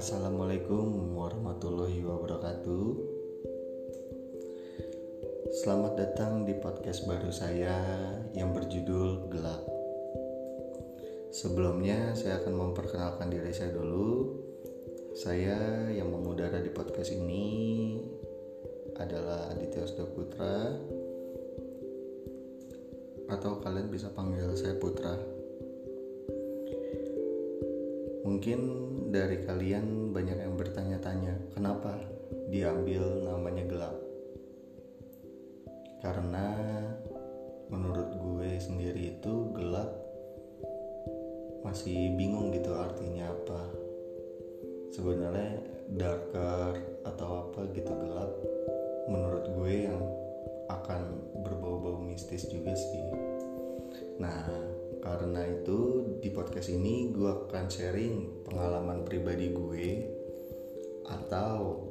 Assalamualaikum warahmatullahi wabarakatuh. Selamat datang di podcast baru saya yang berjudul Gelap. Sebelumnya, saya akan memperkenalkan diri saya dulu. Saya yang mengudara di podcast ini adalah Aditya Osdo Putra, atau kalian bisa panggil saya Putra. Mungkin dari kalian banyak yang bertanya-tanya, kenapa diambil namanya gelap? Karena menurut gue sendiri itu gelap masih bingung gitu artinya apa. Sebenarnya darker atau apa gitu gelap menurut gue yang akan berbau-bau mistis juga sih. Nah, karena itu di podcast ini gue akan sharing pengalaman pribadi gue atau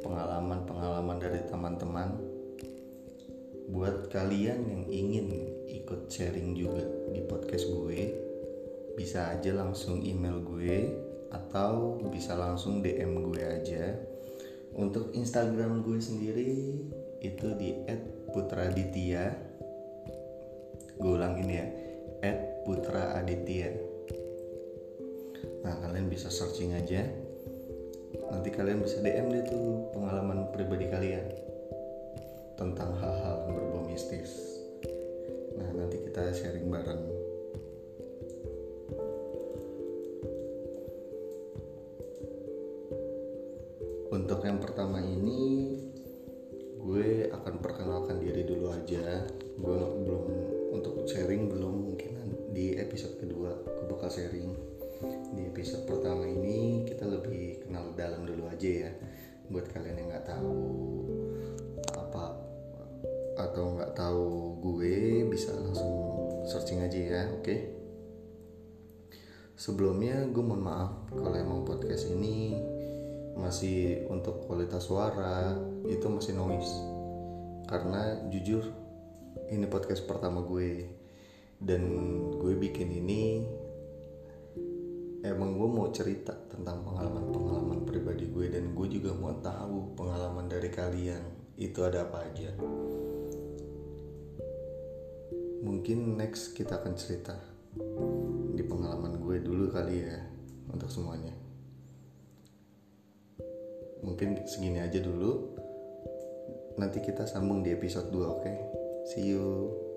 pengalaman-pengalaman dari teman-teman buat kalian yang ingin ikut sharing juga di podcast gue bisa aja langsung email gue atau bisa langsung DM gue aja. Untuk Instagram gue sendiri itu di @putraditya. Gue ulangin ya at Putra Aditya. Nah kalian bisa searching aja. Nanti kalian bisa DM deh tuh pengalaman pribadi kalian tentang hal-hal berbau mistis. Nah nanti kita sharing bareng. Untuk yang pertama ini gue akan perkenalkan diri dulu aja. Gue episode kedua gue bakal sharing. Di episode pertama ini kita lebih kenal dalam dulu aja ya. Buat kalian yang nggak tahu apa atau nggak tahu gue bisa langsung searching aja ya oke? Okay? sebelumnya gue mohon maaf kalau emang podcast ini masih untuk kualitas suara itu masih noise. Karena jujur ini podcast pertama gue dan gue bikin ini emang gue mau cerita tentang pengalaman-pengalaman pribadi gue dan gue juga mau tahu pengalaman dari kalian itu ada apa aja mungkin next kita akan cerita di pengalaman gue dulu kali ya untuk semuanya mungkin segini aja dulu nanti kita sambung di episode 2 oke okay? See you.